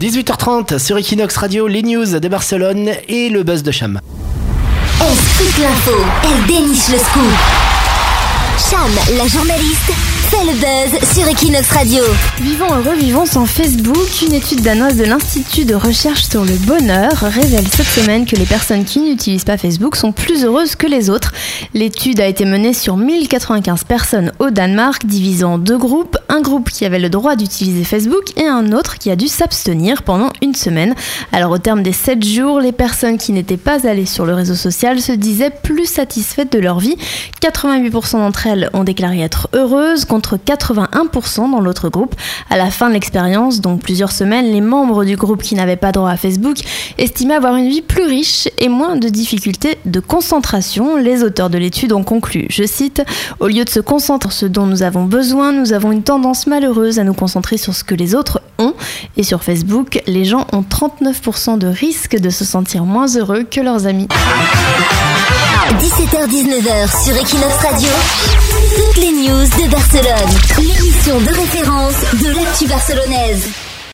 18h30 sur Equinox Radio, les news de Barcelone et le buzz de Cham. Elle l'info, elle déniche le scoop. Cham, la journaliste, fait le buzz sur Equinox Radio. Vivons heureux, vivons sans Facebook. Une étude danoise de l'Institut de recherche sur le bonheur révèle cette semaine que les personnes qui n'utilisent pas Facebook sont plus heureuses que les autres. L'étude a été menée sur 1095 personnes au Danemark, divisée en deux groupes. Un groupe qui avait le droit d'utiliser Facebook et un autre qui a dû s'abstenir pendant une semaine. Alors au terme des 7 jours, les personnes qui n'étaient pas allées sur le réseau social se disaient plus satisfaites de leur vie. 88% d'entre elles ont déclaré être heureuses contre 81% dans l'autre groupe. À la fin de l'expérience, donc plusieurs semaines, les membres du groupe qui n'avaient pas droit à Facebook estimaient avoir une vie plus riche et moins de difficultés de concentration. Les auteurs de l'étude ont conclu, je cite, Au lieu de se concentrer sur ce dont nous avons besoin, nous avons une tendance malheureuse à nous concentrer sur ce que les autres ont. Et sur Facebook, les gens ont 39% de risque de se sentir moins heureux que leurs amis. 17h-19h sur Equinox Radio, toutes les news de Barcelone. L'émission de référence de l'actu barcelonaise.